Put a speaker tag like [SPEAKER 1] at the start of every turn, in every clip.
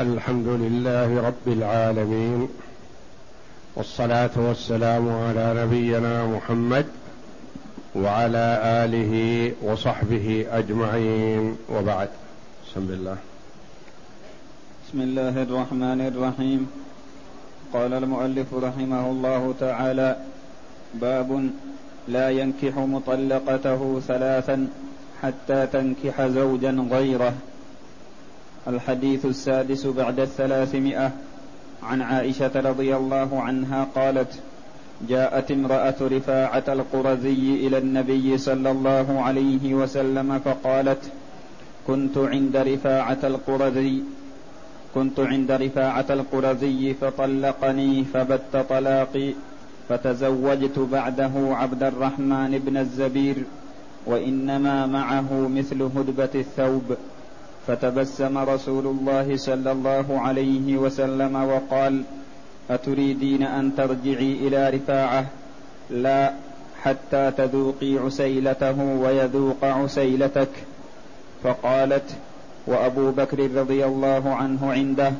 [SPEAKER 1] الحمد لله رب العالمين والصلاة والسلام على نبينا محمد وعلى آله وصحبه أجمعين. وبعد. بسم الله.
[SPEAKER 2] بسم الله الرحمن الرحيم. قال المؤلف رحمه الله تعالى باب لا ينكح مطلقته ثلاثا حتى تنكح زوجا غيره. الحديث السادس بعد الثلاثمائة عن عائشة رضي الله عنها قالت جاءت امرأة رفاعة القرزي إلى النبي صلى الله عليه وسلم فقالت كنت عند رفاعة القرزي كنت عند رفاعة القرزي فطلقني فبت طلاقي فتزوجت بعده عبد الرحمن بن الزبير وإنما معه مثل هدبة الثوب. فتبسم رسول الله صلى الله عليه وسلم وقال أتريدين أن ترجعي إلى رفاعة؟ لا حتى تذوقي عسيلته ويذوق عسيلتك. فقالت وأبو بكر رضي الله عنه عنده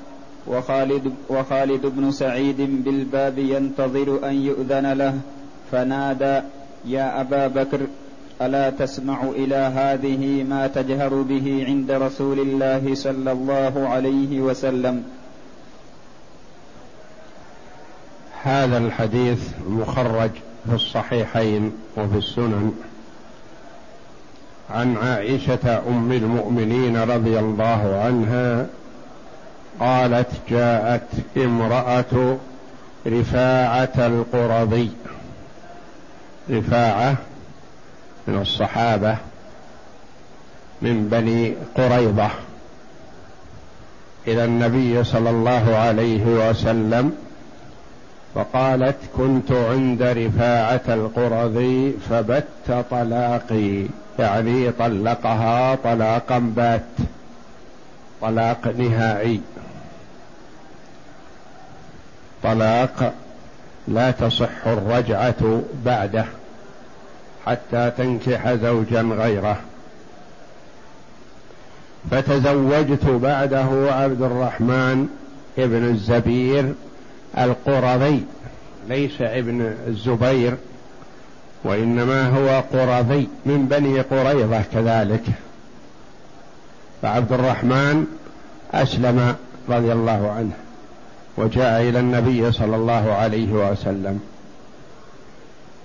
[SPEAKER 2] وخالد, وخالد بن سعيد بالباب ينتظر أن يؤذن له فنادى يا أبا بكر ألا تسمع إلى هذه ما تجهر به عند رسول الله صلى الله عليه وسلم.
[SPEAKER 1] هذا الحديث مخرج في الصحيحين وفي السنن. عن عائشة أم المؤمنين رضي الله عنها قالت جاءت امرأة رفاعة القرظي رفاعة من الصحابة من بني قريضة. إلى النبي صلى الله عليه وسلم فقالت كنت عند رفاعة القرظي فبت طلاقي. يعني طلقها طلاقا بات طلاق نهائي. طلاق لا تصح الرجعة بعده. حتى تنكح زوجا غيره. فتزوجت بعده عبد الرحمن ابن الزبير القرظي ليس ابن الزبير وإنما هو قرظي من بني قريظة كذلك. فعبد الرحمن أسلم رضي الله عنه وجاء إلى النبي صلى الله عليه وسلم.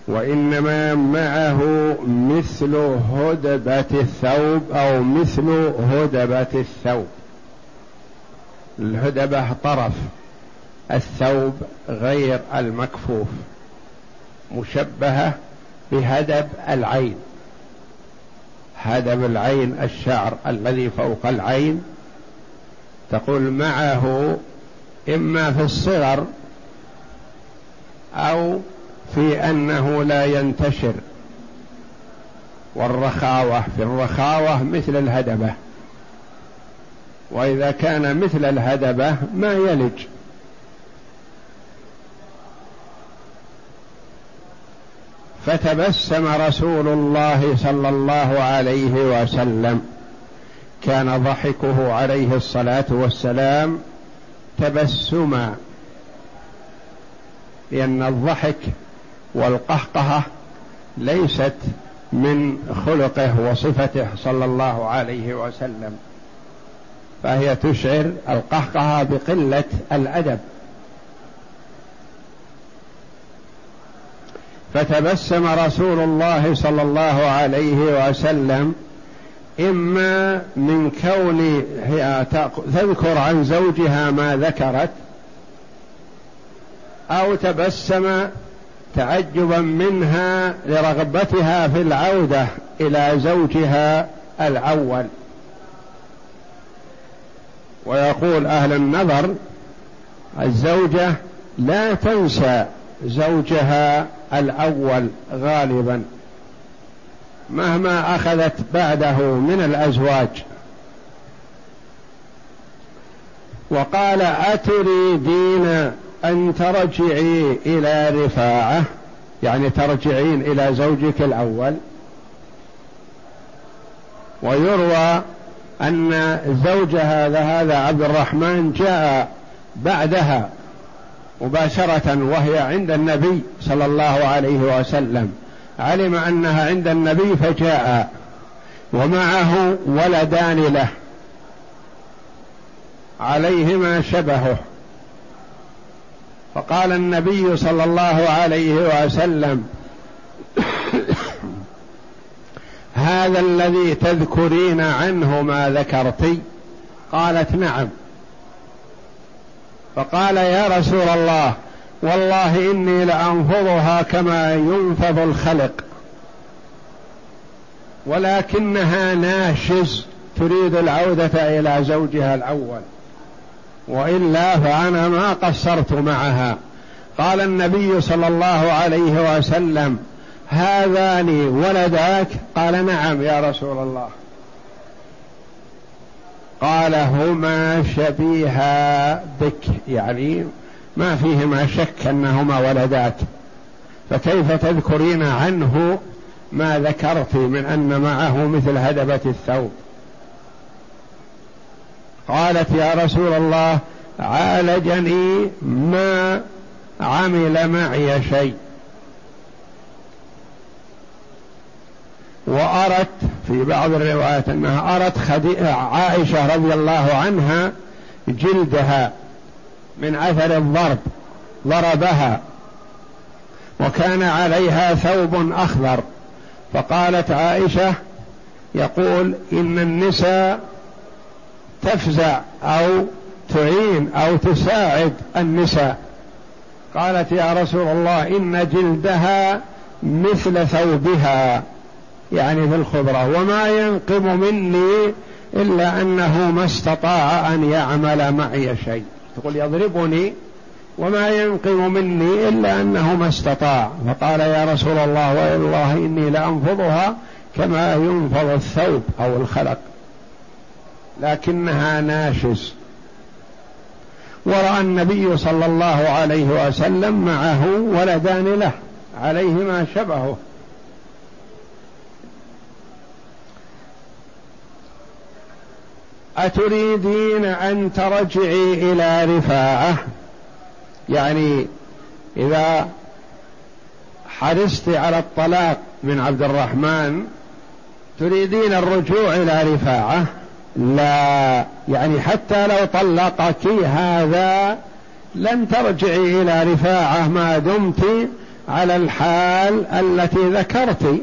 [SPEAKER 1] وإنما معه مثل هدبة الثوب أو مثل هدبة الثوب. الهدبة طرف الثوب غير المكفوف مشبهة بهدب العين. هدب العين الشعر الذي فوق العين. تقول معه إما في الصغر أو في أنه لا ينتشر والرخاوة في الرخاوة مثل الهدبة. وإذا كان مثل الهدبة ما يلج. فتبسم رسول الله صلى الله عليه وسلم. كان ضحكه عليه الصلاة والسلام تبسما لأن الضحك والقهقهة ليست من خلقه وصفته صلى الله عليه وسلم فهي تشعر القهقهة بقلة الأدب. فتبسم رسول الله صلى الله عليه وسلم إما من كون هي تذكر عن زوجها ما ذكرت أو تبسم تعجبا منها لرغبتها في العودة إلى زوجها الأول. ويقول أهل النظر الزوجة لا تنسى زوجها الأول غالبا. مهما أخذت بعده من الأزواج. وقال اتريدين أن ترجعي إلى رفاعة يعني ترجعين إلى زوجك الأول. ويروى أن زوج هذا هذا عبد الرحمن جاء بعدها مباشرة وهي عند النبي صلى الله عليه وسلم. علم أنها عند النبي فجاء ومعه ولدان له. عليهما شبهه. فقال النبي صلى الله عليه وسلم هذا الذي تذكرين عنه ما ذكرت قالت نعم. فقال يا رسول الله والله إني لأنفضها كما ينفض الخلق. ولكنها ناشز تريد العودة إلى زوجها الأول. وإلا فأنا ما قصرت معها. قال النبي صلى الله عليه وسلم هذان ولداك؟ قال نعم يا رسول الله. قال هما شبيها بك. يعني ما فيهما شك أنهما ولداك. فكيف تذكرين عنه ما ذكرت من أن معه مثل هدبة الثوب؟ قالت يا رسول الله عالجني ما عمل معي شيء. وأرت في بعض الروايات أنها أرت عائشة رضي الله عنها جلدها من أثر الضرب ضربها وكان عليها ثوب أخضر. فقالت عائشة يقول إن النساء تفزع أو تعين أو تساعد النساء. قالت يا رسول الله إن جلدها مثل ثوبها يعني في الخضرة وما ينقم مني إلا أنه ما استطاع أن يعمل معي شيء. تقول يضربني وما ينقم مني إلا أنه ما استطاع. فقال يا رسول الله والله إني لأنفضها كما ينفض الثوب أو الخلق. لكنها ناشز. ورأى النبي صلى الله عليه وسلم معه ولدان له عليهما شبهه. أتريدين أن ترجعي إلى رفاعة؟ يعني إذا حرصت على الطلاق من عبد الرحمن تريدين الرجوع إلى رفاعة؟ لا يعني حتى لو طلقك هذا لن ترجعي إلى رفاعة ما دمت على الحال التي ذكرت.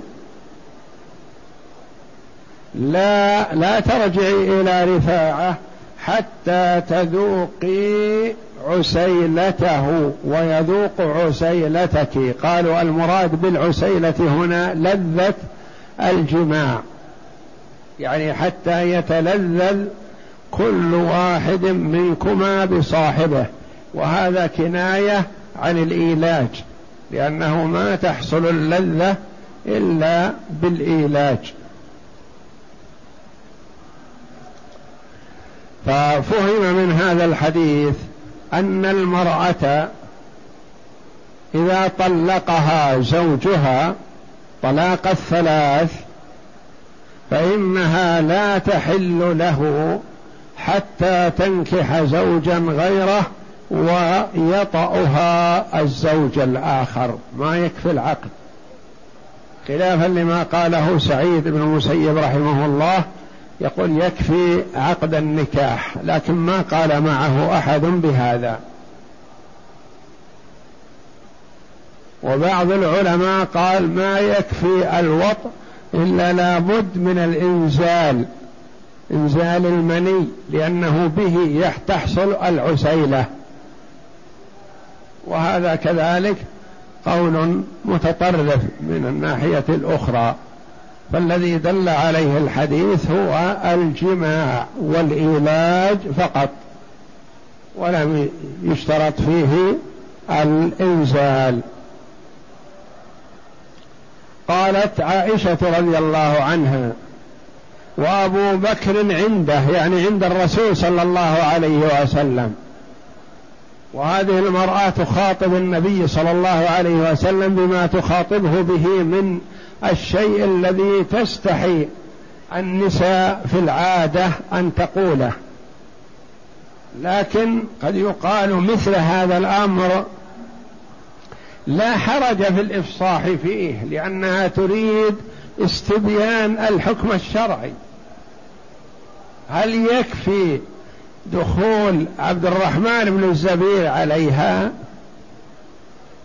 [SPEAKER 1] لا لا ترجعي إلى رفاعة حتى تذوقي عسيلته ويذوق عسيلتك. قالوا المراد بالعسيلة هنا لذة الجماع. يعني حتى يتلذذ كل واحد منكما بصاحبه. وهذا كناية عن الإيلاج لأنه ما تحصل اللذة إلا بالإيلاج. ففهم من هذا الحديث أن المرأة إذا طلقها زوجها طلاق الثلاث فإنها لا تحل له حتى تنكح زوجا غيره ويطأها الزوج الآخر. ما يكفي العقد. خلافا لما قاله سعيد بن المسيب رحمه الله يقول يكفي عقد النكاح لكن ما قال معه أحد بهذا. وبعض العلماء قال ما يكفي الوطء إلا لابد من الإنزال إنزال المني لأنه به تحصل العسيلة. وهذا كذلك قول متطرف من الناحية الأخرى. فالذي دل عليه الحديث هو الجماع والعلاج فقط ولم يشترط فيه الإنزال. قالت عائشة رضي الله عنها وأبو بكر عنده يعني عند الرسول صلى الله عليه وسلم. وهذه المرأة تخاطب النبي صلى الله عليه وسلم بما تخاطبه به من الشيء الذي تستحي النساء في العادة أن تقوله. لكن قد يقال مثل هذا الأمر لا حرج في الإفصاح فيه لأنها تريد استبيان الحكم الشرعي. هل يكفي دخول عبد الرحمن بن الزبير عليها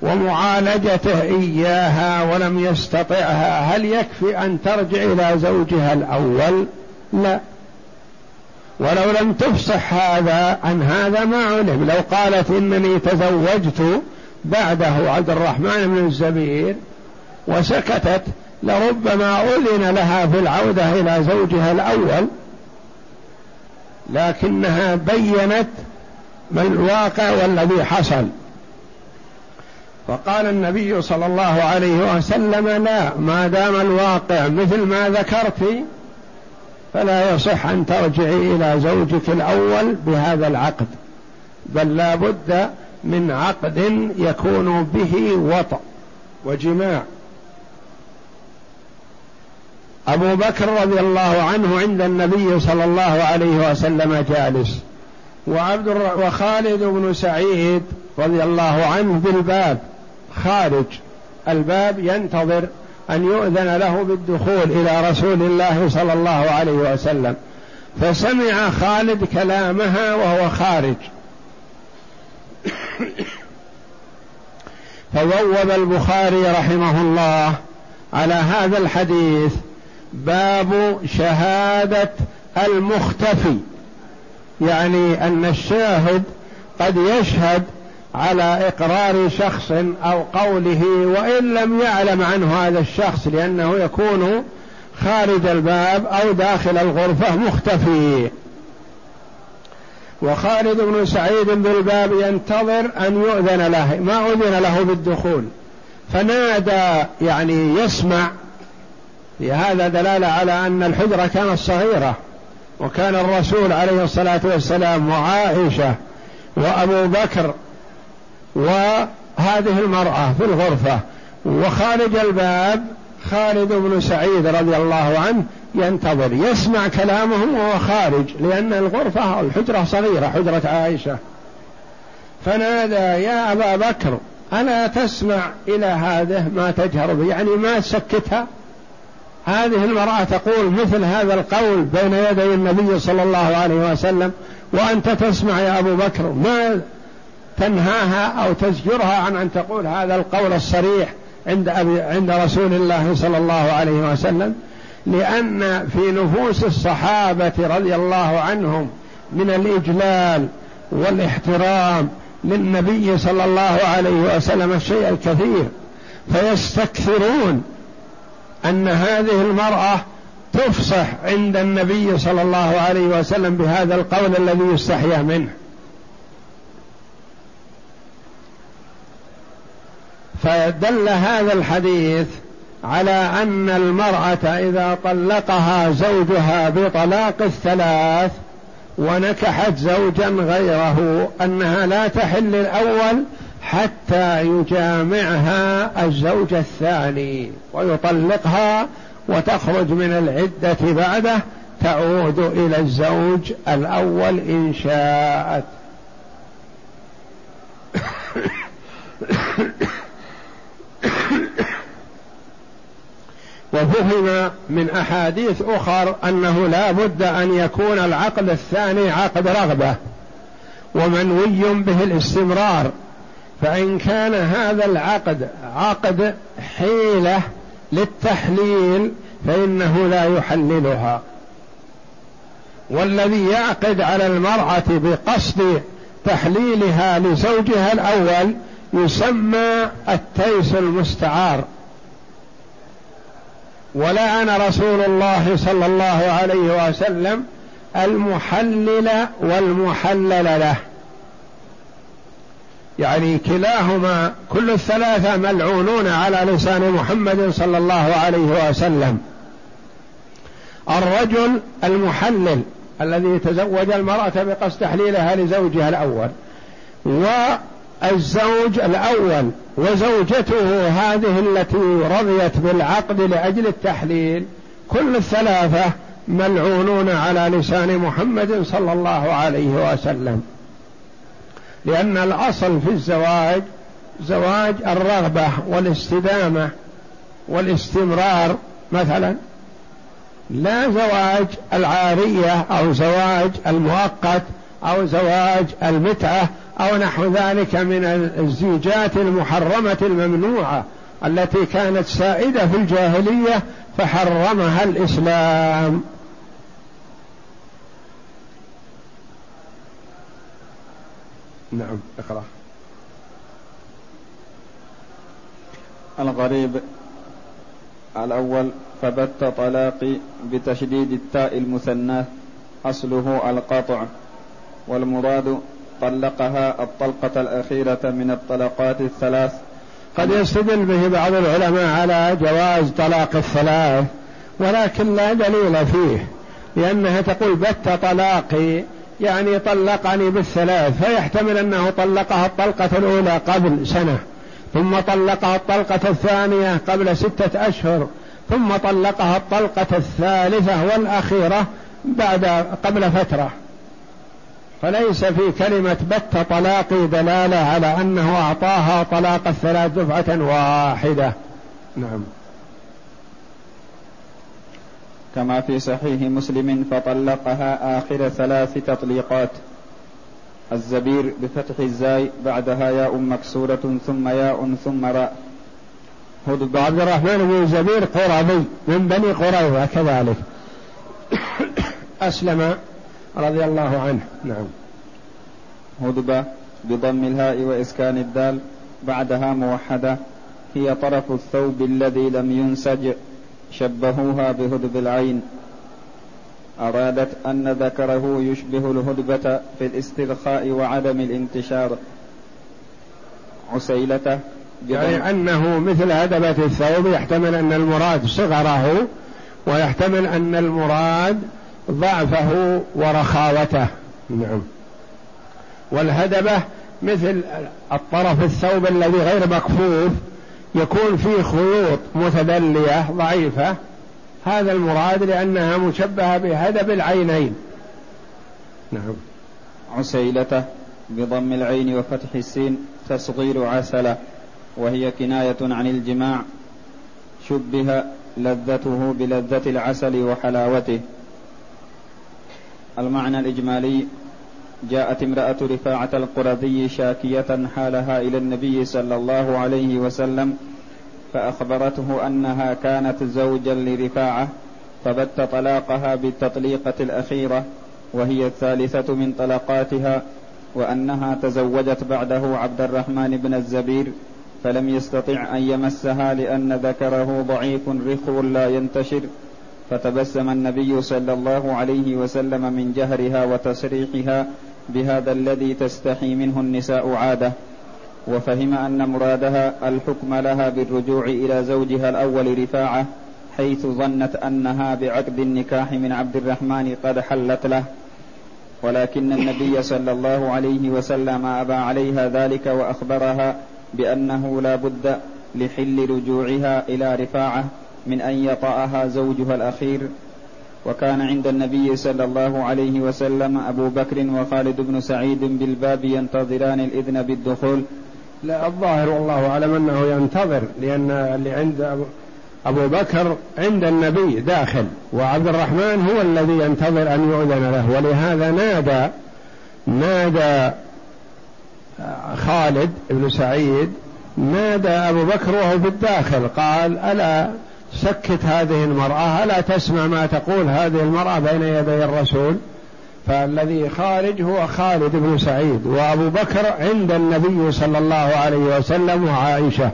[SPEAKER 1] ومعالجته إياها ولم يستطعها؟ هل يكفي أن ترجع إلى زوجها الأول؟ لا. ولو لم تفصح هذا عن هذا ما علم. لو قالت إنني تزوجت بعده عبد الرحمن بن الزبير وسكتت لربما أذن لها في العودة إلى زوجها الأول لكنها بينت ما الواقع والذي حصل. فقال النبي صلى الله عليه وسلم لا ما دام الواقع مثل ما ذكرت فلا يصح أن ترجعي إلى زوجك الأول بهذا العقد بل لا بد من عقد يكون به وطأ. وجماع. أبو بكر رضي الله عنه عند النبي صلى الله عليه وسلم جالس وعبد وخالد بن سعيد رضي الله عنه بالباب خارج. الباب ينتظر أن يؤذن له بالدخول إلى رسول الله صلى الله عليه وسلم فسمع خالد كلامها وهو خارج. فبوب البخاري رحمه الله على هذا الحديث باب شهادة المختفي. يعني أن الشاهد قد يشهد على إقرار شخص أو قوله وإن لم يعلم عنه هذا الشخص لأنه يكون خارج الباب أو داخل الغرفة مختفي. وخالد بن سعيد بالباب ينتظر أن يؤذن له ما أذن له بالدخول. فنادى يعني يسمع هذا دلالة على أن الحجرة كانت صغيرة وكان الرسول عليه الصلاة والسلام وعائشة وأبو بكر وهذه المرأة في الغرفة وخارج الباب خالد بن سعيد رضي الله عنه ينتظر يسمع كلامهم وهو خارج لأن الغرفة الحجرة صغيرة حجرة عائشة. فنادى يا أبا بكر ألا تسمع إلى هذه ما تجهر به؟ يعني ما تسكتها هذه المرأة تقول مثل هذا القول بين يدي النبي صلى الله عليه وسلم وأنت تسمع يا أبو بكر ما تنهاها أو تزجرها عن أن تقول هذا القول الصريح عند أبي عند رسول الله صلى الله عليه وسلم؟ لأن في نفوس الصحابة رضي الله عنهم من الإجلال والاحترام للنبي صلى الله عليه وسلم الشيء الكثير فيستكثرون أن هذه المرأة تفصح عند النبي صلى الله عليه وسلم بهذا القول الذي يستحيا منه. فدل هذا الحديث على أن المرأة إذا طلقها زوجها بطلاق الثلاث ونكحت زوجا غيره أنها لا تحل الأول حتى يجامعها الزوج الثاني ويطلقها وتخرج من العدة بعده تعود إلى الزوج الأول إن شاءت. وفهم من أحاديث أخر أنه لا بد أن يكون العقد الثاني عقد رغبة ومنوي به الاستمرار فإن كان هذا العقد عقد حيلة للتحليل فإنه لا يحللها. والذي يعقد على المرأة بقصد تحليلها لزوجها الأول يسمى التيس المستعار. ولعن رسول الله صلى الله عليه وسلم المحلل والمحلل له. يعني كلاهما كل الثلاثة ملعونون على لسان محمد صلى الله عليه وسلم. الرجل المحلل الذي يتزوج المرأة بقصد تحليلها لزوجها الأول الزوج الأول وزوجته هذه التي رضيت بالعقد لأجل التحليل كل الثلاثة ملعونون على لسان محمد صلى الله عليه وسلم. لأن الأصل في الزواج زواج الرغبة والاستدامة والاستمرار مثلا. لا زواج العارية أو زواج المؤقت أو زواج المتعة أو نحو ذلك من الزيجات المحرمة الممنوعة التي كانت سائدة في الجاهلية فحرمها الإسلام. نعم اقرأ.
[SPEAKER 2] الغريب الأول فبت طلاقي بتشديد التاء المثناه أصله القطع والمراد طلقها الطلقة الأخيرة من الطلقات الثلاث.
[SPEAKER 1] قد يستدل به بعض العلماء على جواز طلاق الثلاث ولكن لا دليل فيه لأنها تقول بت طلاقي يعني طلقني بالثلاث فيحتمل أنه طلقها الطلقة الأولى قبل سنة ثم طلقها الطلقة الثانية قبل ستة أشهر ثم طلقها الطلقة الثالثة والأخيرة بعد قبل فترة. فليس في كلمة بت طلاقي دلالة على أنه أعطاها طلاق الثلاث دفعة واحدة. نعم.
[SPEAKER 2] كما في صحيح مسلم فطلقها آخر ثلاث تطليقات. الزبير بفتح الزاي بعدها ياء مكسورة ثم ياء ثم راء.
[SPEAKER 1] هدب عبد الرحمن بن الزبير قرظي من بني قريظة كذلك. أسلم. رضي الله عنه. نعم.
[SPEAKER 2] هدبة بضم الهاء وإسكان الدال بعدها موحدة هي طرف الثوب الذي لم ينسج شبهوها بهدب العين. أرادت أن ذكره يشبه الهدبة في الاسترخاء وعدم الانتشار. عسيلته
[SPEAKER 1] يعني أنه مثل هدبة الثوب يحتمل أن المراد صغره ويحتمل أن المراد ضعفه ورخاوته. نعم. والهدبة مثل الطرف الثوب الذي غير مكفوف يكون فيه خيوط متدلية ضعيفة. هذا المراد لأنها مشبهة بهدب العينين.
[SPEAKER 2] نعم. عسيلته بضم العين وفتح السين تصغير عسلة وهي كناية عن الجماع شبه لذته بلذة العسل وحلاوته. المعنى الإجمالي جاءت امرأة رفاعة القرظي شاكية حالها إلى النبي صلى الله عليه وسلم فأخبرته أنها كانت زوجا لرفاعة فبت طلاقها بالتطليقة الأخيرة وهي الثالثة من طلقاتها وأنها تزوجت بعده عبد الرحمن بن الزبير فلم يستطع أن يمسها لأن ذكره ضعيف رخو لا ينتشر. فتبسم النبي صلى الله عليه وسلم من جهرها وتصريحها بهذا الذي تستحي منه النساء عادة. وفهم أن مرادها الحكم لها بالرجوع إلى زوجها الأول رفاعة حيث ظنت أنها بعقد النكاح من عبد الرحمن قد حلت له. ولكن النبي صلى الله عليه وسلم أبى عليها ذلك وأخبرها بأنه لا بد لحل رجوعها إلى رفاعة من أن يطأها زوجها الأخير وكان عند النبي صلى الله عليه وسلم أبو بكر وخالد بن سعيد بالباب ينتظران الإذن بالدخول.
[SPEAKER 1] لا الظاهر والله أعلم أنه ينتظر لأن اللي عند أبو بكر عند النبي داخل وعبد الرحمن هو الذي ينتظر أن يؤذن له. ولهذا نادى نادى خالد بن سعيد نادى أبو بكر وهو في الداخل قال ألا سكت هذه المرأة ألا تسمع ما تقول هذه المرأة بين يدي الرسول؟ فالذي خارج هو خالد بن سعيد وأبو بكر عند النبي صلى الله عليه وسلم وعائشة.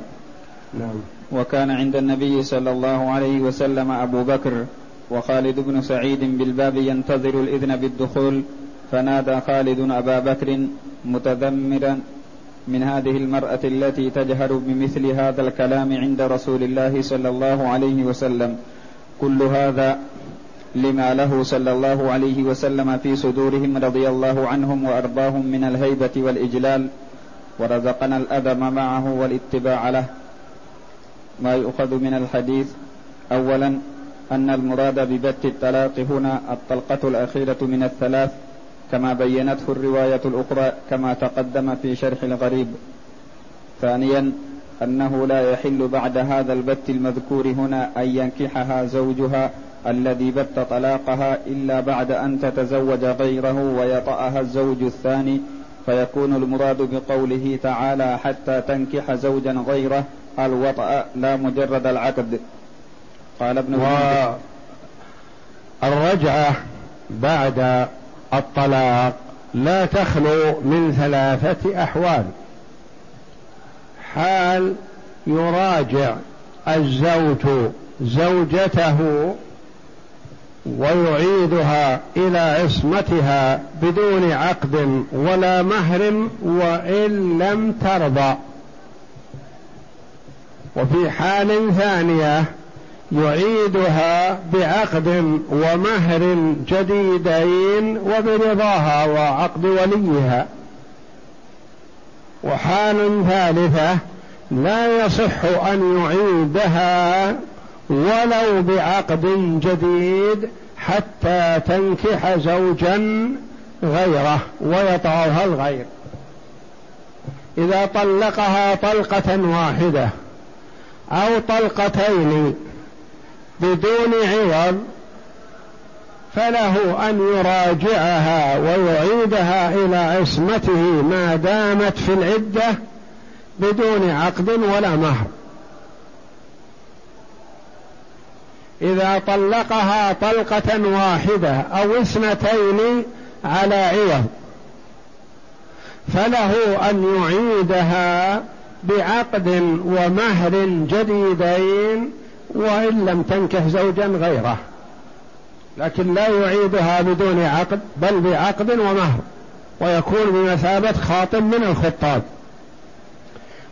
[SPEAKER 2] نعم. وكان عند النبي صلى الله عليه وسلم أبو بكر وخالد بن سعيد بالباب ينتظر الإذن بالدخول فنادى خالد أبا بكر متذمرا من هذه المرأة التي تجهر بمثل هذا الكلام عند رسول الله صلى الله عليه وسلم. كل هذا لما له صلى الله عليه وسلم في صدورهم رضي الله عنهم وأرضاهم من الهيبة والإجلال ورزقنا الأدب معه والاتباع له. ما يؤخذ من الحديث اولا أن المراد ببت الطلاق هنا الطلقة الأخيرة من الثلاث كما بينته الرواية الأخرى كما تقدم في شرح الغريب. ثانيا أنه لا يحل بعد هذا البت المذكور هنا أن ينكحها زوجها الذي بت طلاقها إلا بعد أن تتزوج غيره ويطأها الزوج الثاني. فيكون المراد بقوله تعالى حتى تنكح زوجا غيره الوطأ لا مجرد العقد.
[SPEAKER 1] قال ابن والرجعة بعد الطلاق لا تخلو من ثلاثة أحوال. حال يراجع الزوج زوجته ويعيدها إلى عصمتها بدون عقد ولا مهر وإن لم ترضى. وفي حال ثانية يعيدها بعقد ومهر جديدين وبرضاها وعقد وليها. وحال ثالثة لا يصح أن يعيدها ولو بعقد جديد حتى تنكح زوجا غيره ويطعها الغير. إذا طلقها طلقة واحدة أو طلقتين بدون عوض فله أن يراجعها ويعيدها إلى عصمته ما دامت في العدة بدون عقد ولا مهر. إذا طلقها طلقة واحدة أو اثنتين على عوض فله أن يعيدها بعقد ومهر جديدين وإن لم تنكح زوجا غيره. لكن لا يعيدها بدون عقد بل بعقد ومهر ويكون بمثابة خاطب من الخطاب.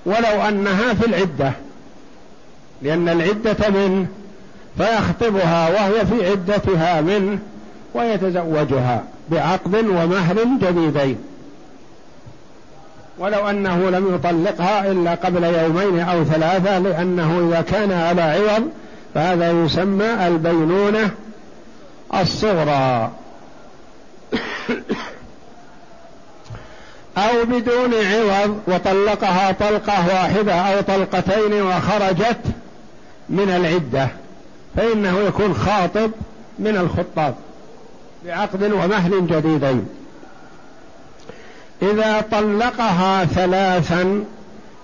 [SPEAKER 1] ولو أنها في العدة لأن العدة منه فيخطبها وهي في عدتها منه ويتزوجها بعقد ومهر جديدين. ولو أنه لم يطلقها إلا قبل يومين أو ثلاثة لأنه إذا كان على عوض فهذا يسمى البينونة الصغرى. أو بدون عوض وطلقها طلقة واحدة أو طلقتين وخرجت من العدة فإنه يكون خاطب من الخطاب بعقد ومهل جديدين. إذا طلقها ثلاثا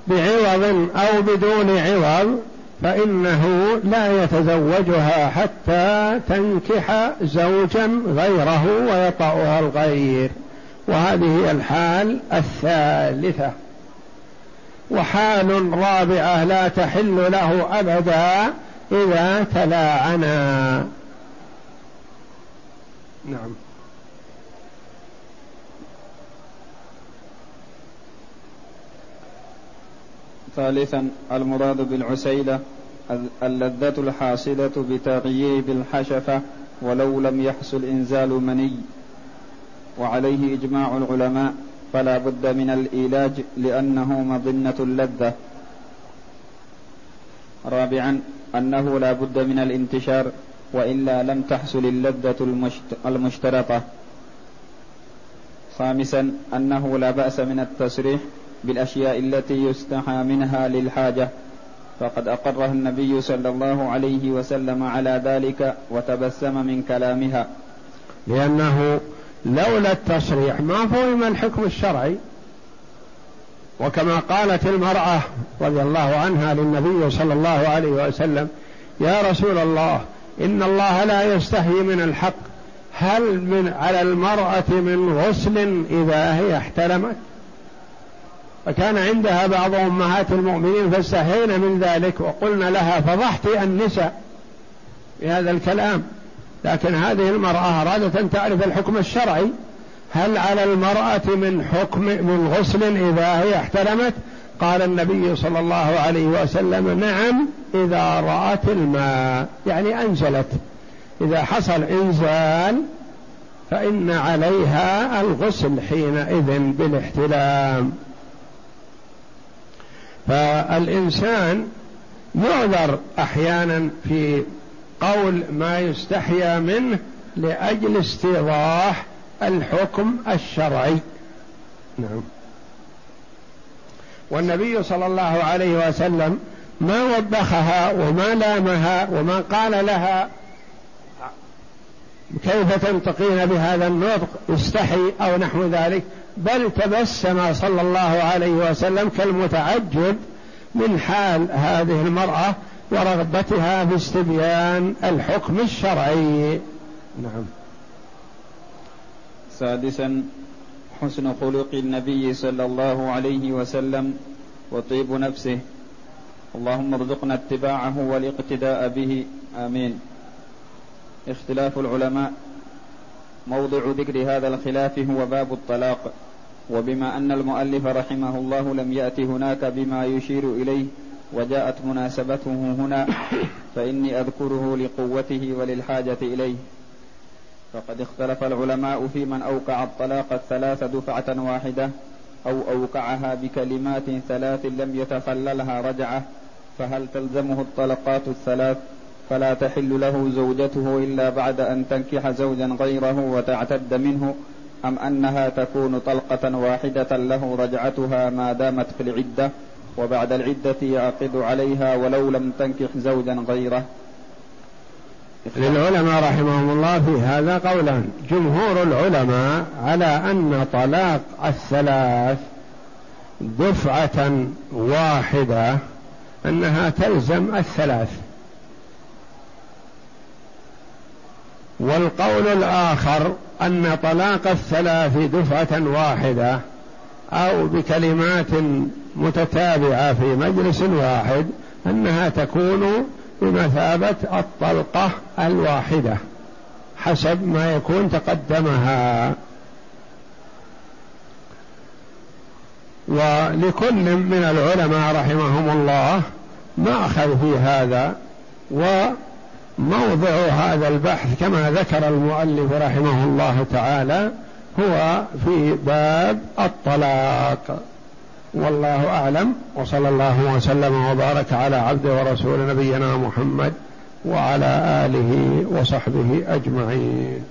[SPEAKER 1] بعوض أو بدون عوض فإنه لا يتزوجها حتى تنكح زوجا غيره ويطأها الغير. وهذه الحال الثالثة. وحال رابعة لا تحل له أبدا إذا تلاعنا. نعم.
[SPEAKER 2] ثالثا المراد بالعسيلة اللذة الحاصلة بتغييب الحشفة ولو لم يحصل إنزال مني. وعليه إجماع العلماء فلا بد من الإيلاج لأنه مظنة اللذة. رابعا أنه لا بد من الانتشار وإلا لم تحصل اللذة المشترطة. خامسا أنه لا بأس من التصريح بالأشياء التي يستحى منها للحاجة. فقد أقره النبي صلى الله عليه وسلم على ذلك وتبسم من كلامها.
[SPEAKER 1] لأنه لولا التصريح ما فهم الحكم الشرعي. وكما قالت المرأة رضي الله عنها للنبي صلى الله عليه وسلم يا رسول الله إن الله لا يستحي من الحق. هل من على المرأة من غسل إذا هي احتلمت فكان عندها بعض أمهات المؤمنين فاستحينا من ذلك وقلنا لها فضحت النساء بهذا الكلام. لكن هذه المرأة أرادت أن تعرف الحكم الشرعي. هل على المرأة من حكم من غسل إذا هي احتلمت قال النبي صلى الله عليه وسلم نعم إذا رأت الماء يعني أنزلت. إذا حصل إنزال فإن عليها الغسل حينئذ بالاحتلام فالإنسان يعذر أحيانا في قول ما يستحيا منه لأجل استيضاح الحكم الشرعي. نعم. والنبي صلى الله عليه وسلم ما وبخها وما لامها وما قال لها كيف تنطقين بهذا النطق استحي أو نحو ذلك بل تبسم صلى الله عليه وسلم كالمتعجب من حال هذه المرأة ورغبتها في استبيان الحكم الشرعي. نعم.
[SPEAKER 2] سادسا حسن خلق النبي صلى الله عليه وسلم وطيب نفسه. اللهم ارزقنا اتباعه والاقتداء به. آمين. اختلاف العلماء. موضع ذكر هذا الخلاف هو باب الطلاق. وبما أن المؤلف رحمه الله لم يات هناك بما يشير إليه وجاءت مناسبته هنا فإني أذكره لقوته وللحاجة إليه. فقد اختلف العلماء في من أوقع الطلاق الثلاث دفعة واحدة أو أوقعها بكلمات ثلاث لم يتخللها رجعة فهل تلزمه الطلقات الثلاث؟ فلا تحل له زوجته إلا بعد أن تنكح زوجا غيره وتعتد منه أم أنها تكون طلقة واحدة له رجعتها ما دامت في العدة وبعد العدة يعقد عليها ولو لم تنكح زوجا غيره.
[SPEAKER 1] للعلماء رحمهم الله في هذا قولان جمهور العلماء على أن طلاق الثلاث دفعة واحدة أنها تلزم الثلاث. والقول الآخر أن طلاق الثلاث دفعة واحدة أو بكلمات متتابعة في مجلس واحد أنها تكون بمثابة الطلقة الواحدة حسب ما يكون تقدمها. ولكل من العلماء رحمهم الله ماخذ في هذا وموضع هذا البحث كما ذكر المؤلف رحمه الله تعالى هو في باب الطلاق. والله أعلم. وصلى الله وسلم وبارك على عبده ورسول نبينا محمد وعلى آله وصحبه أجمعين.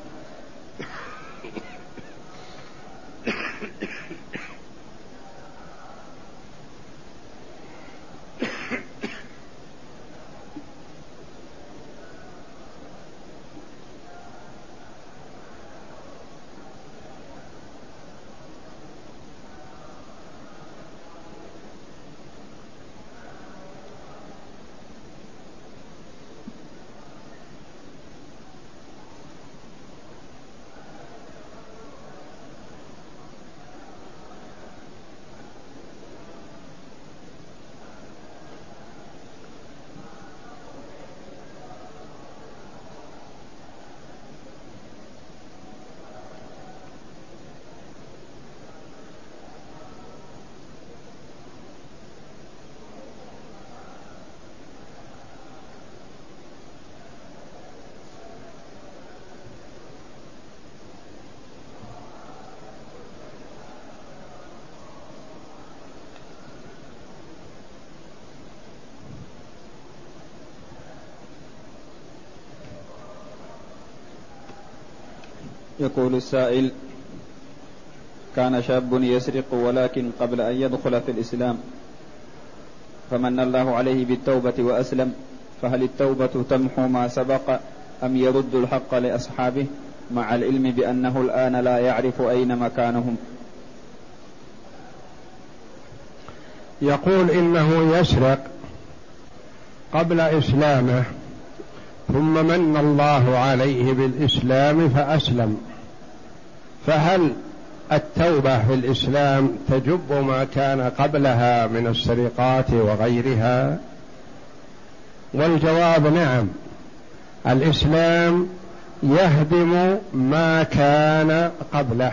[SPEAKER 2] يقول السائل كان شاب يسرق ولكن قبل أن يدخل في الإسلام فمن الله عليه بالتوبة وأسلم فهل التوبة تمحو ما سبق أم يرد الحق لأصحابه مع العلم بأنه الآن لا يعرف أين مكانهم؟
[SPEAKER 1] يقول إنه يسرق قبل إسلامه ثم من الله عليه بالإسلام فأسلم. فهل التوبة في الإسلام تجب ما كان قبلها من السرقات وغيرها؟ والجواب نعم. الإسلام يهدم ما كان قبله.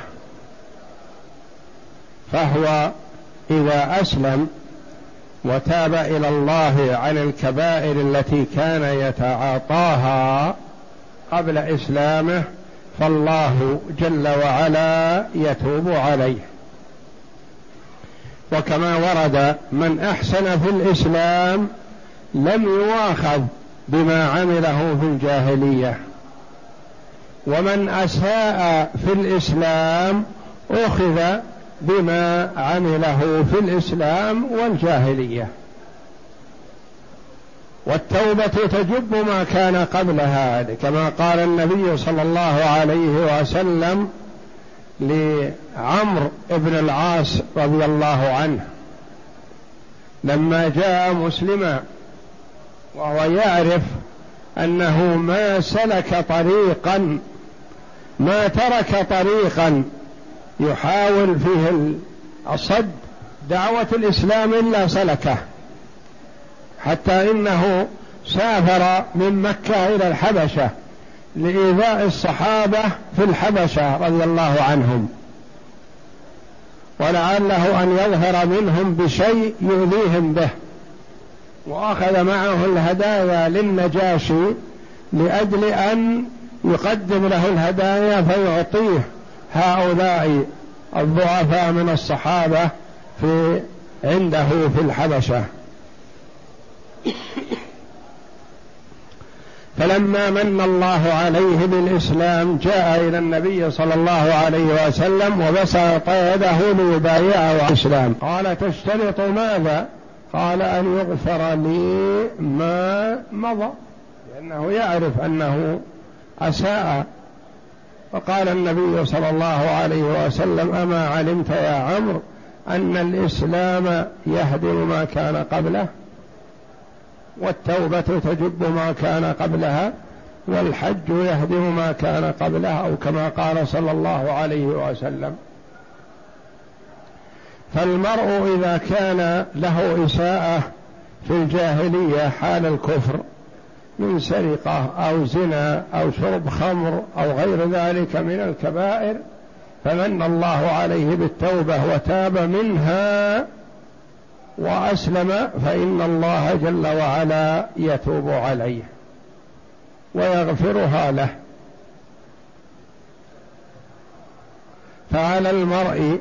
[SPEAKER 1] فهو إذا أسلم وتاب إلى الله عن الكبائر التي كان يتعاطاها قبل إسلامه فالله جل وعلا يتوب عليه. وكما ورد من أحسن في الإسلام لم يواخذ بما عمله في الجاهلية. ومن أساء في الإسلام أخذ بما عمله في الإسلام والجاهلية. والتوبة تجب ما كان قبلها كما قال النبي صلى الله عليه وسلم لعمرو بن العاص رضي الله عنه لما جاء مسلما وهو يعرف أنه ما سلك طريقا ما ترك طريقا يحاول فيه الصد دعوة الإسلام إلا سلكه. حتى إنه سافر من مكة إلى الحبشة لإيذاء الصحابة في الحبشة رضي الله عنهم. ولعله أن يظهر منهم بشيء يؤذيهم به. وأخذ معه الهدايا للنجاشي لأجل أن يقدم له الهدايا فيعطيه هؤلاء الضعفاء من الصحابة في عنده في الحبشة. فلما من الله عليه بالإسلام جاء إلى النبي صلى الله عليه وسلم وبسط يده ليبايعه الإسلام. قال تشترط ماذا؟ قال أن يغفر لي ما مضى. لأنه يعرف أنه أساء. فقال النبي صلى الله عليه وسلم أما علمت يا عمرو أن الإسلام يهدم ما كان قبله؟ والتوبة تجب ما كان قبلها والحج يهدم ما كان قبلها أو كما قال صلى الله عليه وسلم. فالمرء إذا كان له إساءة في الجاهلية حال الكفر من سرقة أو زنا أو شرب خمر أو غير ذلك من الكبائر فمن الله عليه بالتوبة وتاب منها وأسلم فإن الله جل وعلا يتوب عليه ويغفرها له. فعلى المرء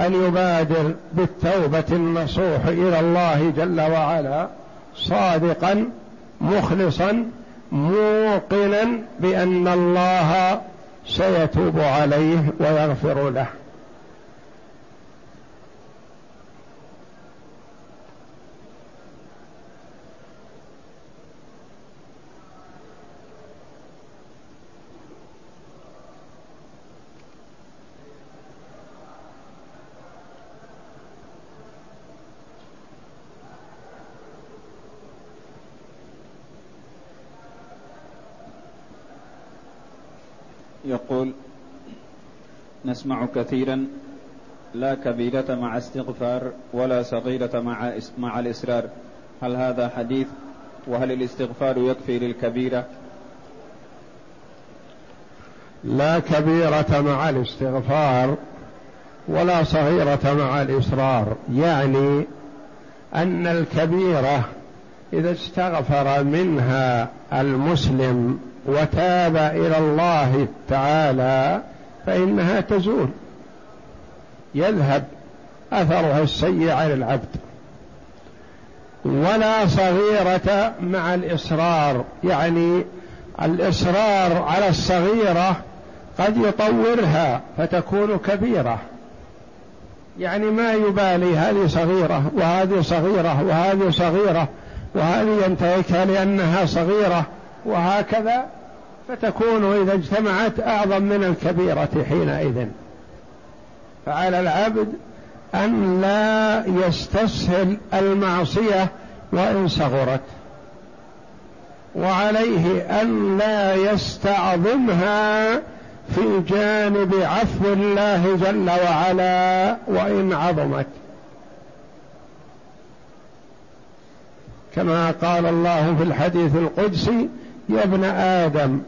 [SPEAKER 1] أن يبادر بالتوبة النصوح إلى الله جل وعلا صادقا مخلصا موقنا بأن الله سيتوب عليه ويغفر له
[SPEAKER 2] يقول نسمع كثيرا لا كبيرة مع استغفار ولا صغيرة مع مع الإصرار. هل هذا حديث؟ وهل الاستغفار يكفي للكبيرة؟
[SPEAKER 1] لا كبيرة مع الاستغفار ولا صغيرة مع الإصرار. يعني أن الكبيرة إذا استغفر منها المسلم وتاب إلى الله تعالى فإنها تزول. يذهب أثرها السيء على العبد. ولا صغيرة مع الإصرار. يعني الإصرار على الصغيرة قد يطورها فتكون كبيرة. يعني ما يبالي هذه صغيره وهذه صغيرة وهذه صغيرة وهذه ينتهكها لأنها صغيرة وهكذا فتكون إذا اجتمعت أعظم من الكبيرة حينئذ. فعلى العبد أن لا يستسهل المعصية وإن صغرت. وعليه أن لا يستعظمها في جانب عفو الله جل وعلا وإن عظمت. كما قال الله في الحديث القدسي يا ابن آدم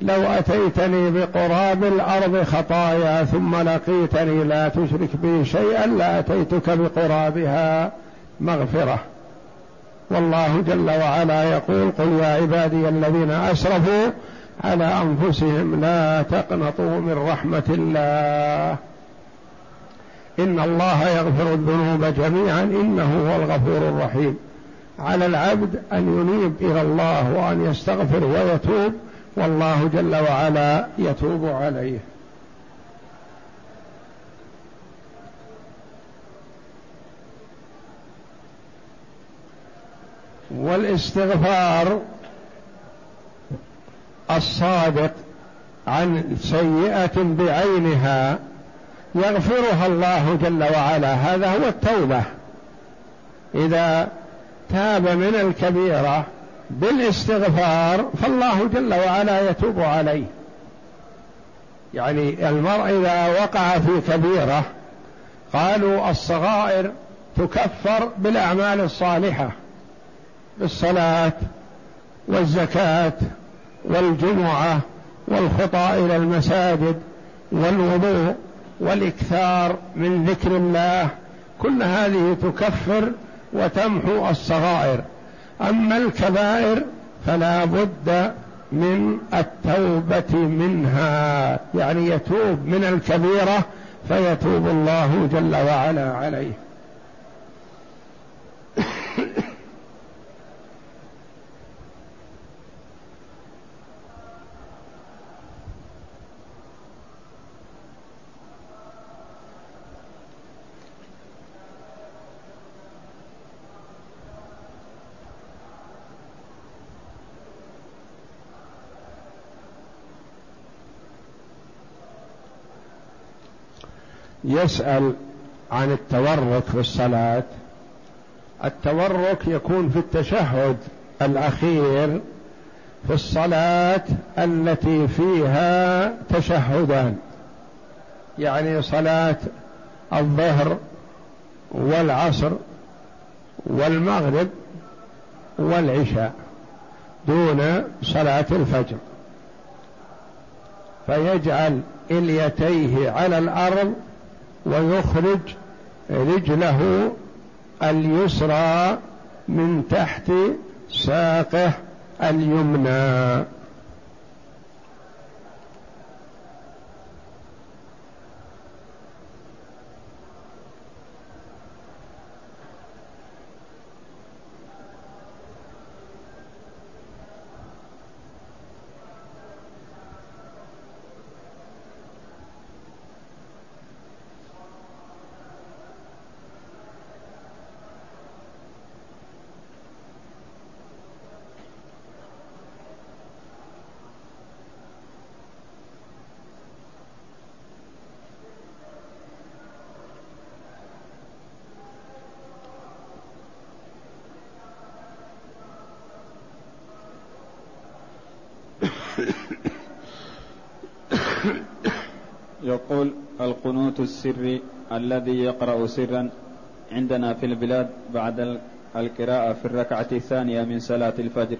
[SPEAKER 1] لو أتيتني بقراب الأرض خطايا ثم لقيتني لا تشرك بي شيئا لأتيتك بقرابها مغفرة. والله جل وعلا يقول قل يا عبادي الذين أسرفوا على أنفسهم لا تقنطوا من رحمة الله. إن الله يغفر الذنوب جميعا إنه هو الغفور الرحيم. على العبد أن ينيب إلى الله وأن يستغفر ويتوب والله جل وعلا يتوب عليه. والاستغفار الصادق عن سيئة بعينها يغفرها الله جل وعلا. هذا هو التوبة. إذا تاب من الكبيرة بالاستغفار فالله جل وعلا يتوب عليه. يعني المرء إذا وقع في كبيرة قالوا الصغائر تكفر بالأعمال الصالحة بالصلاة والزكاة والجمعة والخطى إلى المساجد والوضوء والإكثار من ذكر الله كل هذه تكفر وتمحو الصغائر. أما الكبائر فلا بد من التوبة منها. يعني يتوب من الكبيرة فيتوب الله جل وعلا عليه. يسأل عن التورك في الصلاة. التورك يكون في التشهد الأخير في الصلاة التي فيها تشهدان. يعني صلاة الظهر والعصر والمغرب والعشاء دون صلاة الفجر. فيجعل إليتيه على الأرض ويخرج رجله اليسرى من تحت ساقه اليمنى
[SPEAKER 2] يقول القنوت السري الذي يقرأ سرا عندنا في البلاد بعد القراءة في الركعة الثانية من صلاة الفجر.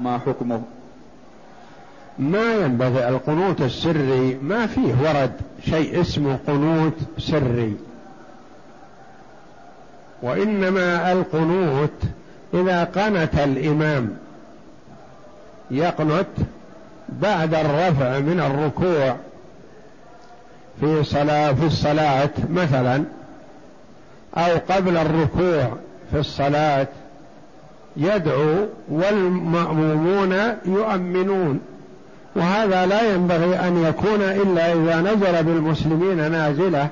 [SPEAKER 2] ما حكمه؟
[SPEAKER 1] ما ينبغي القنوت السري ما فيه ورد شيء اسمه قنوت سري. وإنما القنوت إذا قنت الإمام يقنت بعد الرفع من الركوع في صلاة في الصلاة مثلا أو قبل الركوع في الصلاة يدعو والمأمومون يؤمنون. وهذا لا ينبغي أن يكون إلا إذا نزل بالمسلمين نازلة.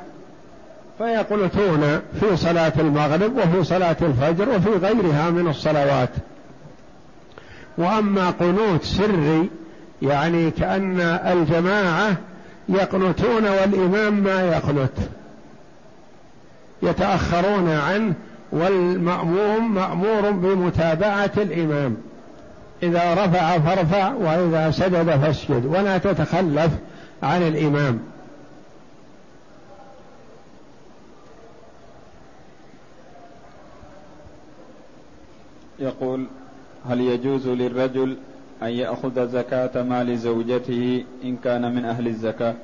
[SPEAKER 1] فيقنتون في صلاة المغرب وفي صلاة الفجر وفي غيرها من الصلوات. وأما قنوت سري يعني كأن الجماعة يقنتون والإمام ما يقنت يتأخرون عنه والمأموم مأمور بمتابعة الإمام. إذا رفع فارفع وإذا سجد فاسجد ولا تتخلف عن الإمام.
[SPEAKER 2] يقول هل يجوز للرجل أن يأخذ زكاة مال زوجته إن كان من أهل الزكاة.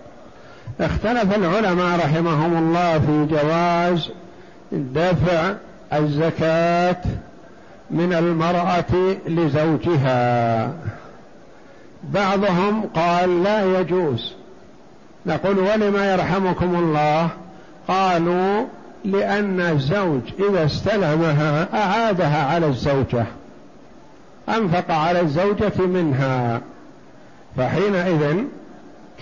[SPEAKER 1] اختلف العلماء رحمهم الله في جواز دفع الزكاة من المرأة لزوجها. بعضهم قال لا يجوز. نقول ولما يرحمكم الله؟ قالوا لأن الزوج إذا استلمها أعادها على الزوجة. أنفق على الزوجة منها فحينئذ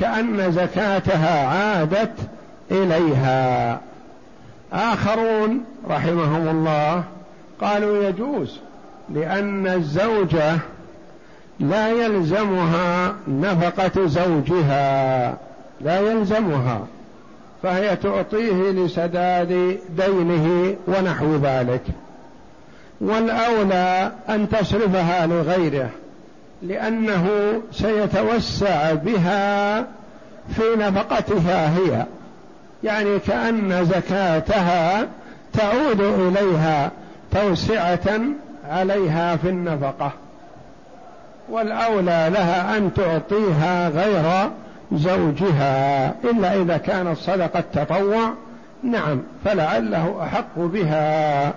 [SPEAKER 1] كأن زكاتها عادت إليها. آخرون رحمهم الله قالوا يجوز لأن الزوجة لا يلزمها نفقة زوجها لا يلزمها فهي تعطيه لسداد دينه ونحو ذلك. والأولى أن تصرفها لغيره لأنه سيتوسع بها في نفقتها هي يعني كأن زكاتها تعود إليها توسعة عليها في النفقة. والأولى لها أن تعطيها غير زوجها إلا إذا كانت صدقة تطوع نعم فلعله أحق بها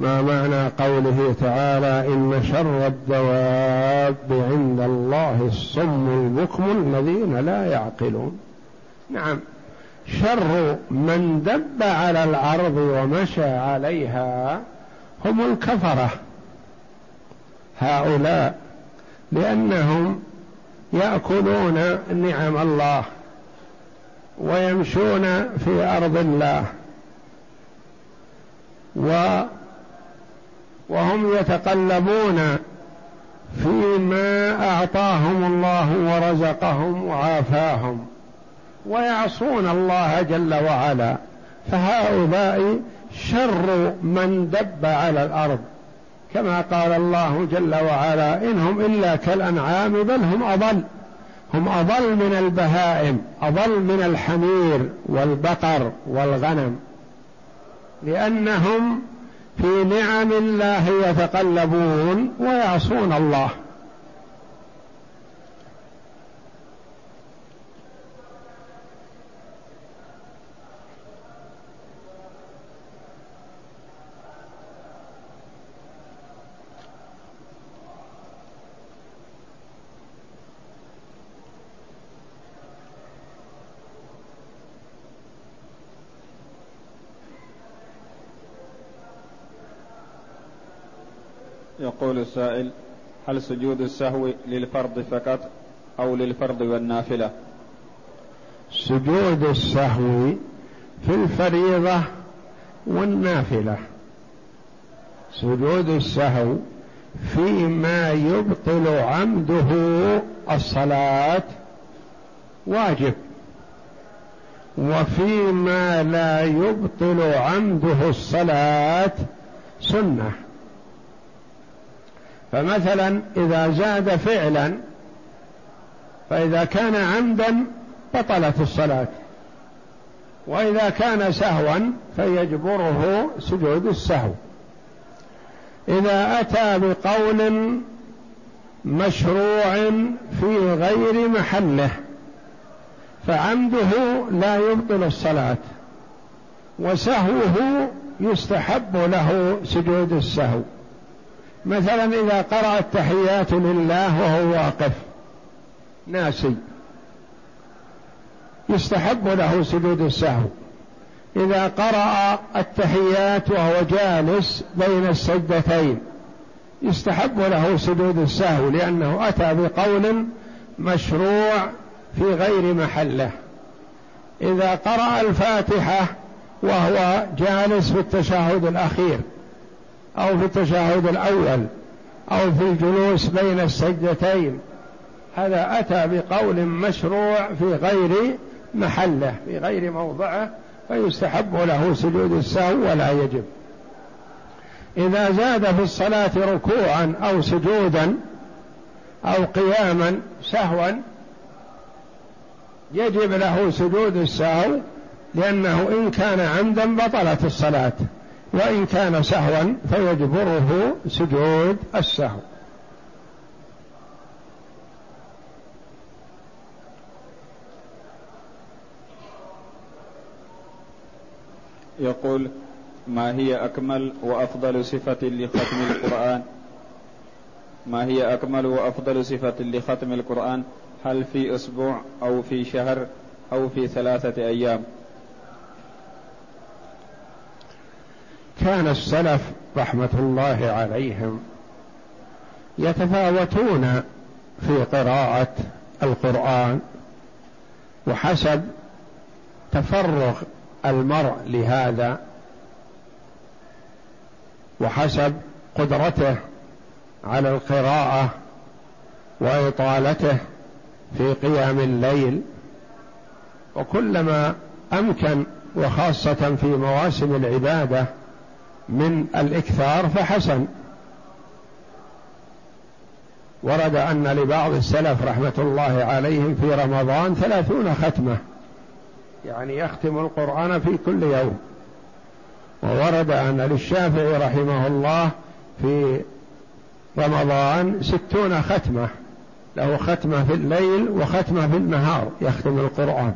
[SPEAKER 1] ما معنى قوله تعالى إن شر الدواب عند الله الصم البكم الذين لا يعقلون. نعم. شر من دب على الأرض ومشى عليها هم الكفرة. هؤلاء لأنهم يأكلون نعم الله ويمشون في أرض الله. و وهم يتقلبون فيما أعطاهم الله ورزقهم وعافاهم ويعصون الله جل وعلا. فهؤلاء شر من دب على الأرض. كما قال الله جل وعلا انهم إلا كالأنعام بل هم أضل. هم أضل من البهائم أضل من الحمير والبقر والغنم. لأنهم في نعم الله يتقلبون ويعصون الله.
[SPEAKER 2] يقول السائل هل سجود السهو للفرض فقط أو للفرض والنافلة؟
[SPEAKER 1] سجود السهو في الفريضة والنافلة. سجود السهو فيما يبطل عمده الصلاة واجب وفيما لا يبطل عمده الصلاة سنة. فمثلا إذا زاد فعلا فإذا كان عمدا بطلت الصلاة. وإذا كان سهوا فيجبره سجود السهو. إذا أتى بقول مشروع في غير محله فعمده لا يبطل الصلاة وسهوه يستحب له سجود السهو. مثلا إذا قرأ التحيات لله وهو واقف ناسي. يستحب له سجود السهو. إذا قرأ التحيات وهو جالس بين السجدتين يستحب له سجود السهو لأنه أتى بقول مشروع في غير محله. إذا قرأ الفاتحة وهو جالس في التشهد الأخير أو في التشهد الأول أو في الجلوس بين السجدتين. هذا أتى بقول مشروع في غير محله في غير موضعه فيستحب له سجود السهو ولا يجب. إذا زاد في الصلاة ركوعا أو سجودا أو قياما سهوا يجب له سجود السهو لأنه إن كان عمدا بطلت الصلاة. وإن كان سهوا فيجبره سجود السهو.
[SPEAKER 2] يقول ما هي أكمل وأفضل صفة لختم القرآن؟ ما هي أكمل وأفضل صفة لختم القرآن؟ هل في أسبوع أو في شهر أو في ثلاثة أيام؟
[SPEAKER 1] كان السلف رحمة الله عليهم يتفاوتون في قراءة القرآن وحسب تفرغ المرء لهذا وحسب قدرته على القراءة وإطالته في قيام الليل وكلما أمكن وخاصة في مواسم العبادة من الإكثار فحسن. ورد أن لبعض السلف رحمة الله عليهم في رمضان ثلاثون ختمة. يعني يختم القرآن في كل يوم. وورد أن للشافعي رحمه الله في رمضان ستون ختمة. له ختمة في الليل وختمة في النهار يختم القرآن.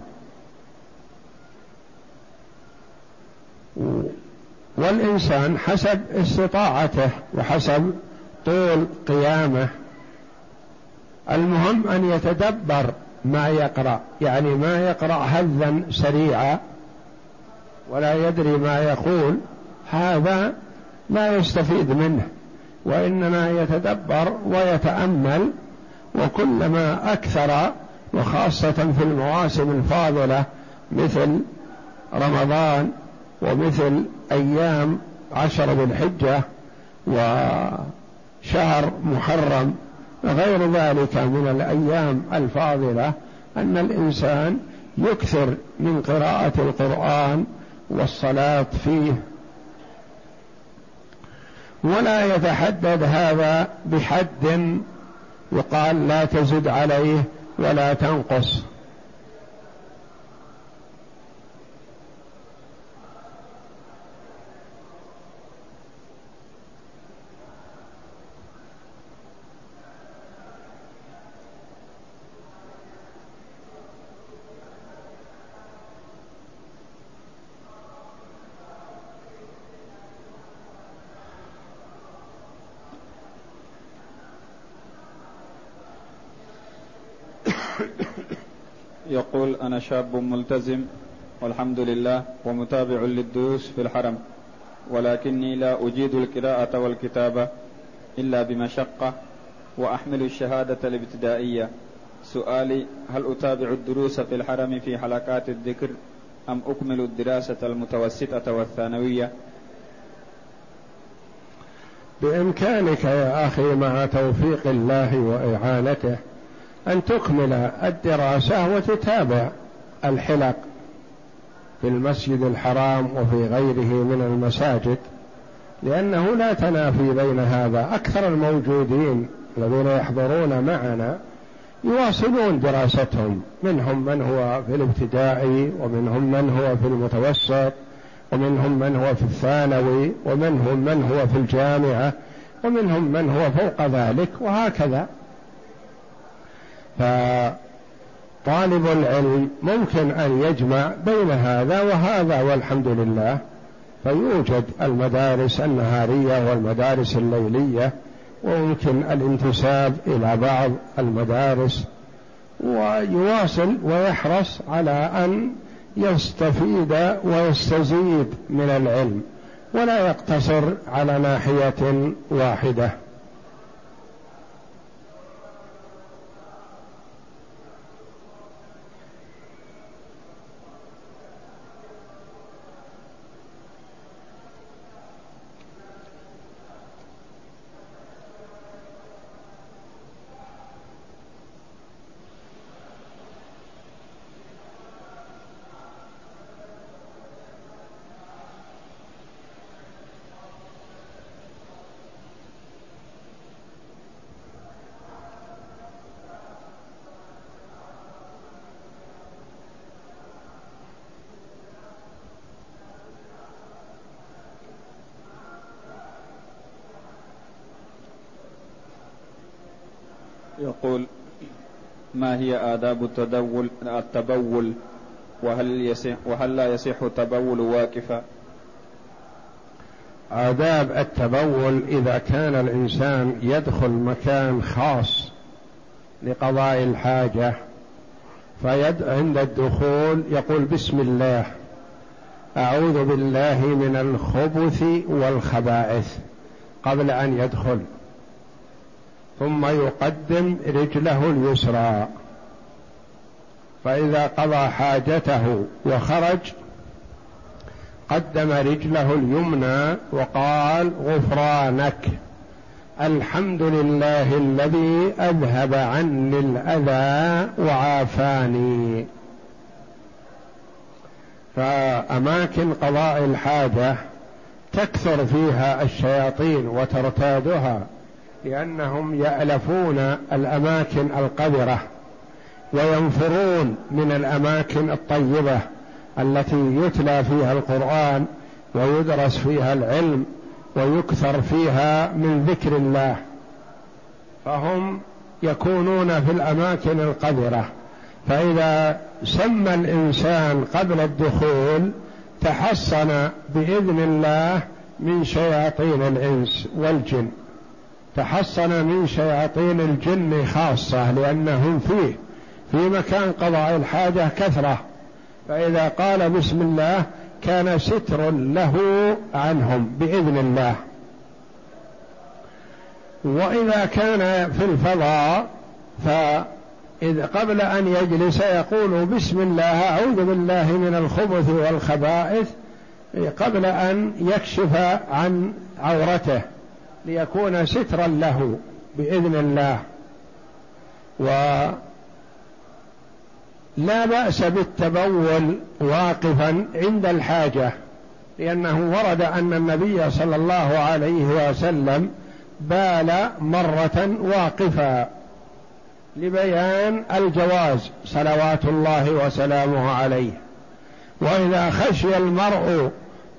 [SPEAKER 1] والإنسان حسب استطاعته وحسب طول قيامه. المهم أن يتدبر ما يقرأ يعني ما يقرأ هذا سريعا ولا يدري ما يقول. هذا لا يستفيد منه وإنما يتدبر ويتأمل وكلما أكثر وخاصة في المواسم الفاضلة مثل رمضان ومثل أيام عشر ذي الحجة وشهر محرم غير ذلك من الأيام الفاضلة أن الإنسان يكثر من قراءة القرآن والصلاة فيه. ولا يتحدد هذا بحد يقال لا تزد عليه ولا تنقص.
[SPEAKER 2] يقول أنا شاب ملتزم والحمد لله ومتابع للدروس في الحرم ولكني لا أجيد القراءة والكتابة إلا بمشقة وأحمل الشهادة الابتدائية. سؤالي هل أتابع الدروس في الحرم في حلقات الذكر أم أكمل الدراسة المتوسطة والثانوية؟
[SPEAKER 1] بإمكانك يا أخي مع توفيق الله وإعانته أن تكمل الدراسة وتتابع الحلق في المسجد الحرام وفي غيره من المساجد لأنه لا تنافي بين هذا. أكثر الموجودين الذين يحضرون معنا يواصلون دراستهم منهم من هو في الابتدائي ومنهم من هو في المتوسط ومنهم من هو في الثانوي ومنهم من هو في الجامعة ومنهم من هو فوق ذلك وهكذا. فطالب العلم ممكن أن يجمع بين هذا وهذا والحمد لله فيوجد المدارس النهارية والمدارس الليلية ويمكن الانتساب إلى بعض المدارس ويواصل ويحرص على أن يستفيد ويستزيد من العلم ولا يقتصر على ناحية واحدة.
[SPEAKER 2] يقول ما هي آداب التدول التبول؟ وهل يصح وهل لا يصح التبول واقفا
[SPEAKER 1] آداب التبول إذا كان الإنسان يدخل مكان خاص لقضاء الحاجة فيد عند الدخول يقول بسم الله أعوذ بالله من الخبث والخبائث قبل أن يدخل. ثم يقدم رجله اليسرى. فإذا قضى حاجته وخرج قدم رجله اليمنى وقال غفرانك الحمد لله الذي أذهب عني الأذى وعافاني. فأماكن قضاء الحاجة تكثر فيها الشياطين وترتادها. لأنهم يألفون الأماكن القذرة وينفرون من الأماكن الطيبة التي يتلى فيها القرآن ويدرس فيها العلم ويكثر فيها من ذكر الله. فهم يكونون في الأماكن القذرة. فإذا سمى الإنسان قبل الدخول تحصن بإذن الله من شياطين الإنس والجن. تحصن من شياطين الجن خاصة لانهم فيه في مكان قضاء الحاجة كثرة. فإذا قال بسم الله كان ستر له عنهم بإذن الله. وإذا كان في الفضاء فإذ قبل أن يجلس يقول بسم الله أعوذ بالله من الخبث والخبائث قبل أن يكشف عن عورته. ليكون سترا له بإذن الله. و لا بأس بالتبول واقفا عند الحاجة لأنه ورد أن النبي صلى الله عليه وسلم بال مرة واقفا لبيان الجواز صلوات الله وسلامه عليه. وإذا خشي المرء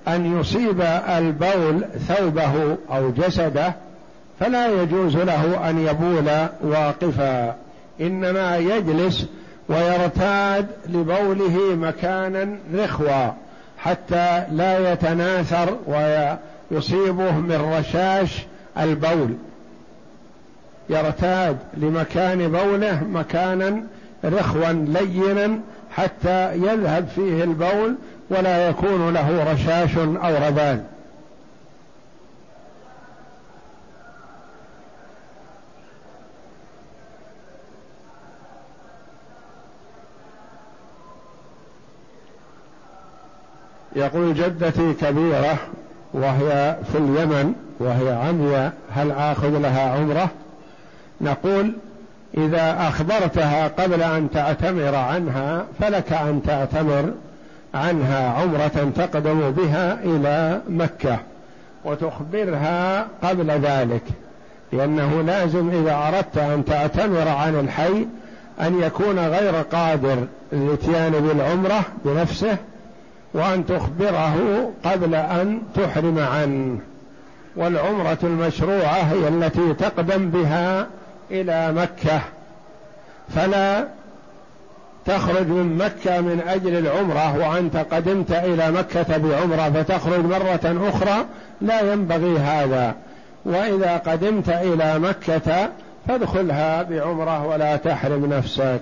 [SPEAKER 1] أن يصيب البول ثوبه أو جسده فلا يجوز له أن يبول واقفا. إنما يجلس ويرتاد لبوله مكانا رخوا حتى لا يتناثر ويصيبه من رشاش البول. يرتاد لمكان بوله مكانا رخوا لينا حتى يذهب فيه البول ولا يكون له رشاش أو رذاذ يقول جدتي كبيرة وهي في اليمن وهي عمياء هل آخذ لها عمرة؟ نقول إذا أخبرتها قبل أن تعتمر عنها فلك أن تعتمر عنها عمرة تقدم بها إلى مكة وتخبرها قبل ذلك لأنه لازم إذا أردت أن تعتمر عن الحي أن يكون غير قادر للإتيان بالعمرة بنفسه وأن تخبره قبل أن تحرم عنه. والعمرة المشروعة هي التي تقدم بها إلى مكة. فلا تخرج من مكة من أجل العمرة وأنت قدمت إلى مكة بعمرة فتخرج مرة أخرى لا ينبغي هذا. وإذا قدمت إلى مكة فادخلها بعمرة ولا تحرم نفسك.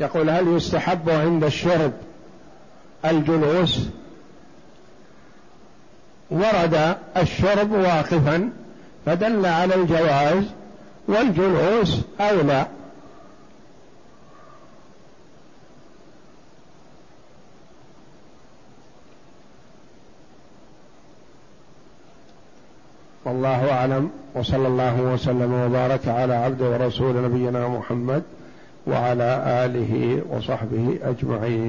[SPEAKER 1] يقول هل يستحب عند الشرب الجلوس؟ ورد الشرب واقفا فدل على الجواز والجلوس اولى والله أعلم وصلى الله وسلم وبارك على عبد ورسول نبينا محمد وعلى آله وصحبه أجمعين.